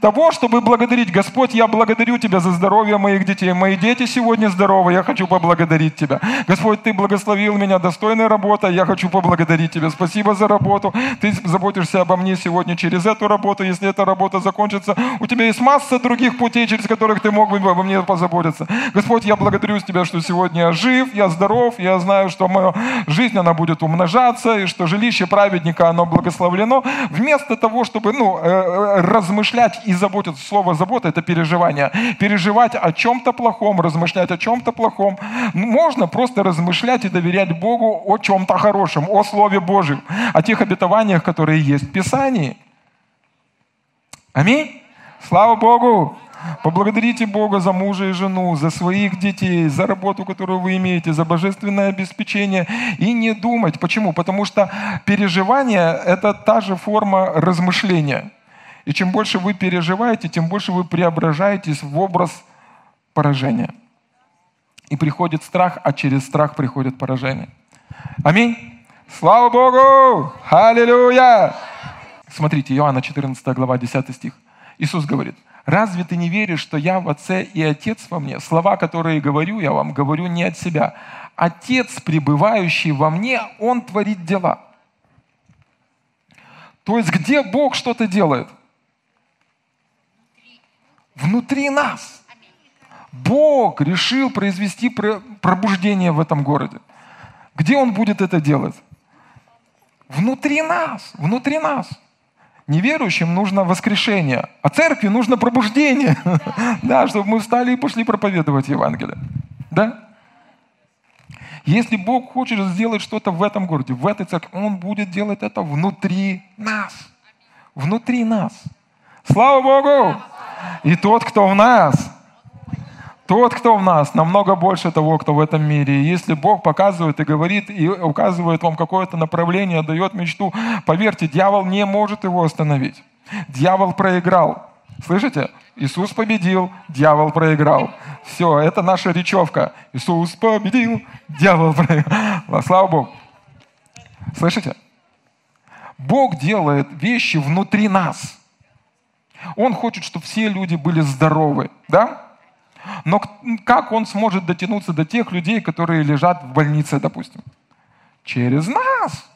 того, чтобы благодарить Господь, я благодарю Тебя за здоровье моих детей. Мои дети сегодня здоровы, я хочу поблагодарить Тебя. Господь, Ты благословил меня достойной работой, я хочу поблагодарить Тебя. Спасибо за работу. Ты заботишься обо мне сегодня через эту работу. Если эта работа закончится, у Тебя есть масса других путей, через которых Ты мог бы обо мне позаботиться. Господь, я благодарю Тебя, что сегодня я жив, я здоров, я знаю, что моя жизнь, она будет умножаться, и что жилище праведника, оно благословлено. Вместо того, чтобы ну, э, э, размышлять и заботиться. Слово «забота» — это переживание. Переживать о чем-то плохом, размышлять о чем-то плохом. Можно просто размышлять и доверять Богу о чем-то хорошем, о Слове Божьем, о тех обетованиях, которые есть в Писании. Аминь. Слава Богу! Поблагодарите Бога за мужа и жену, за своих детей, за работу, которую вы имеете, за божественное обеспечение. И не думать. Почему? Потому что переживание – это та же форма размышления. И чем больше вы переживаете, тем больше вы преображаетесь в образ поражения. И приходит страх, а через страх приходит поражение. Аминь. Слава Богу! Аллилуйя! Смотрите, Иоанна 14 глава, 10 стих. Иисус говорит, Разве ты не веришь, что я в Отце и Отец во мне? Слова, которые говорю, я вам говорю не от себя. Отец, пребывающий во мне, Он творит дела. То есть где Бог что-то делает? Внутри нас. Бог решил произвести пробуждение в этом городе. Где Он будет это делать? Внутри нас, внутри нас. Неверующим нужно воскрешение, а церкви нужно пробуждение. Да, чтобы мы встали и пошли проповедовать Евангелие. Да? Если Бог хочет сделать что-то в этом городе, в этой церкви, Он будет делать это внутри нас. Внутри нас. Слава Богу! И тот, кто в нас, тот, кто в нас, намного больше того, кто в этом мире. И если Бог показывает и говорит, и указывает вам какое-то направление, дает мечту, поверьте, дьявол не может его остановить. Дьявол проиграл. Слышите? Иисус победил, дьявол проиграл. Все, это наша речевка. Иисус победил, дьявол проиграл. Слава Богу. Слышите? Бог делает вещи внутри нас. Он хочет, чтобы все люди были здоровы. Да? Но как он сможет дотянуться до тех людей, которые лежат в больнице, допустим? Через нас.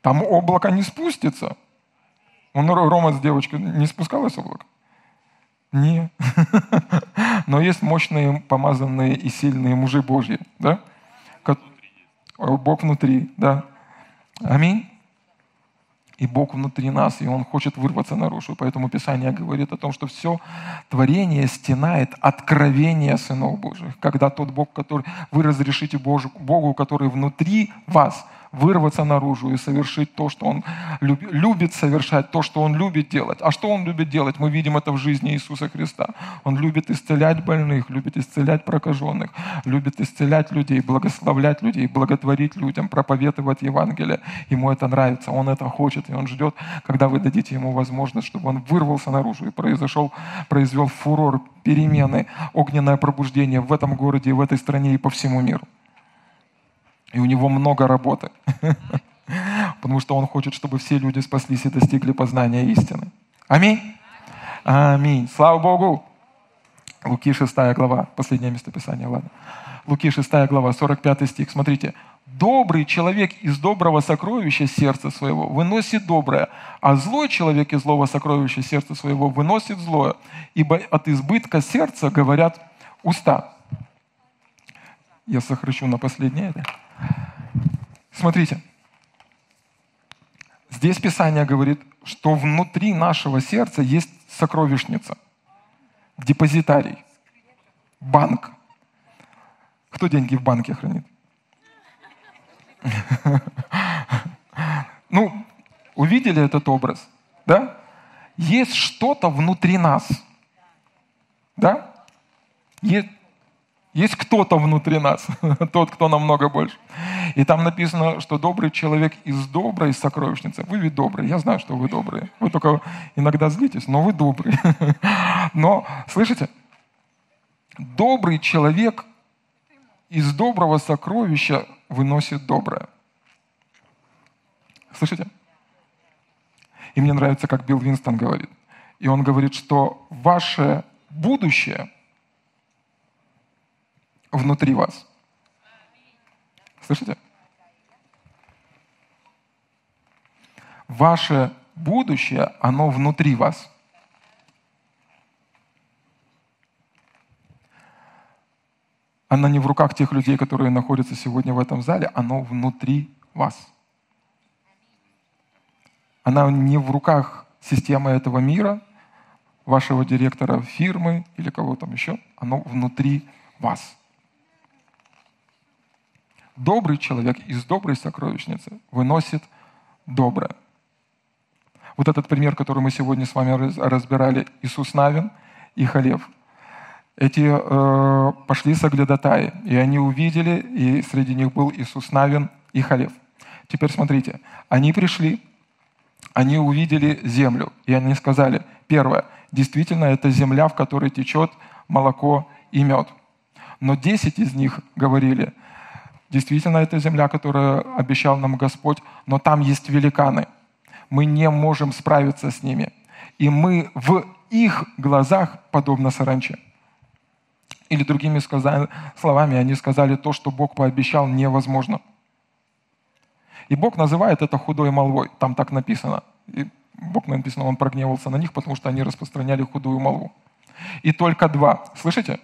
Там облако не спустится. Он, Рома с девочкой, не спускалось облако? Не. Но есть мощные, помазанные и сильные мужи Божьи. Да? Бог внутри. Да. Аминь и Бог внутри нас, и Он хочет вырваться наружу. Поэтому Писание говорит о том, что все творение стенает откровение сынов Божьих. Когда тот Бог, который вы разрешите Богу, который внутри вас – вырваться наружу и совершить то, что Он любит совершать, то, что Он любит делать. А что Он любит делать? Мы видим это в жизни Иисуса Христа. Он любит исцелять больных, любит исцелять прокаженных, любит исцелять людей, благословлять людей, благотворить людям, проповедовать Евангелие. Ему это нравится, Он это хочет, и Он ждет, когда вы дадите Ему возможность, чтобы Он вырвался наружу и произошел, произвел фурор, перемены, огненное пробуждение в этом городе, в этой стране и по всему миру. И у него много работы. Потому что он хочет, чтобы все люди спаслись и достигли познания истины. Аминь. Аминь. Слава Богу. Луки 6 глава, последнее местописание, ладно. Луки 6 глава, 45 стих. Смотрите. Добрый человек из доброго сокровища сердца своего выносит доброе, а злой человек из злого сокровища сердца своего выносит злое, ибо от избытка сердца говорят уста. Я сокращу на последнее. Смотрите. Здесь Писание говорит, что внутри нашего сердца есть сокровищница, депозитарий, банк. Кто деньги в банке хранит? Ну, увидели этот образ, да? Есть что-то внутри нас, да? Есть, есть кто-то внутри нас, тот, кто намного больше. И там написано, что добрый человек из доброй сокровищницы. Вы ведь добрые, я знаю, что вы добрые. Вы только иногда злитесь, но вы добрые. Но, слышите, добрый человек из доброго сокровища выносит доброе. Слышите? И мне нравится, как Билл Винстон говорит. И он говорит, что ваше будущее внутри вас. Слышите? Ваше будущее, оно внутри вас. Оно не в руках тех людей, которые находятся сегодня в этом зале, оно внутри вас. Она не в руках системы этого мира, вашего директора фирмы или кого там еще. Оно внутри вас. Добрый человек из доброй сокровищницы выносит доброе. Вот этот пример, который мы сегодня с вами разбирали, Иисус Навин и Халев. Эти э, пошли соглядатаи, и они увидели, и среди них был Иисус Навин и Халев. Теперь смотрите, они пришли, они увидели землю, и они сказали, первое, действительно, это земля, в которой течет молоко и мед. Но десять из них говорили, действительно, это земля, которую обещал нам Господь, но там есть великаны. Мы не можем справиться с ними. И мы в их глазах подобно саранче. Или другими словами, они сказали, то, что Бог пообещал, невозможно – и Бог называет это худой молвой. Там так написано. И Бог написано, Он прогневался на них, потому что они распространяли худую молву. И только два. Слышите?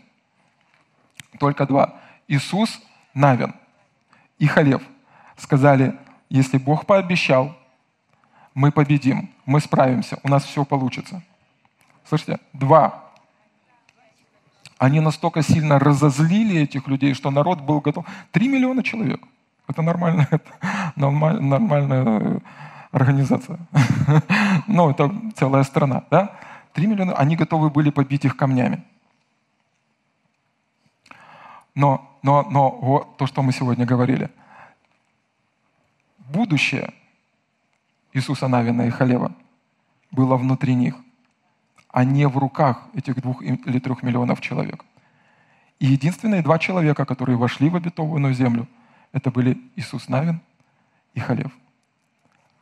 Только два. Иисус, Навин и Халев сказали, если Бог пообещал, мы победим, мы справимся, у нас все получится. Слышите? Два. Они настолько сильно разозлили этих людей, что народ был готов. Три миллиона человек – это нормальная, это нормаль, нормальная организация. Ну, это целая страна, да? Три миллиона, они готовы были побить их камнями. Но, но, но вот то, что мы сегодня говорили. Будущее Иисуса Навина и Халева было внутри них, а не в руках этих двух или трех миллионов человек. И единственные два человека, которые вошли в обетованную землю – это были Иисус Навин и Халев.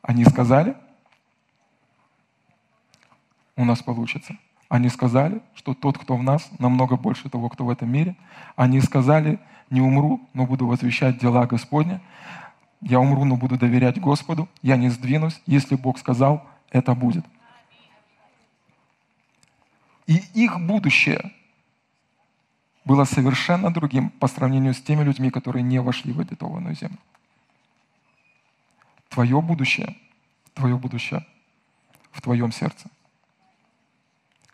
Они сказали, у нас получится. Они сказали, что тот, кто в нас, намного больше того, кто в этом мире. Они сказали, не умру, но буду возвещать дела Господня. Я умру, но буду доверять Господу. Я не сдвинусь. Если Бог сказал, это будет. И их будущее было совершенно другим по сравнению с теми людьми, которые не вошли в обетованную землю. Твое будущее, твое будущее в твоем сердце.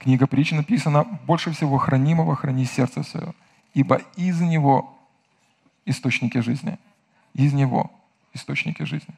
Книга притч написана, больше всего хранимого храни сердце свое, ибо из него источники жизни. Из него источники жизни.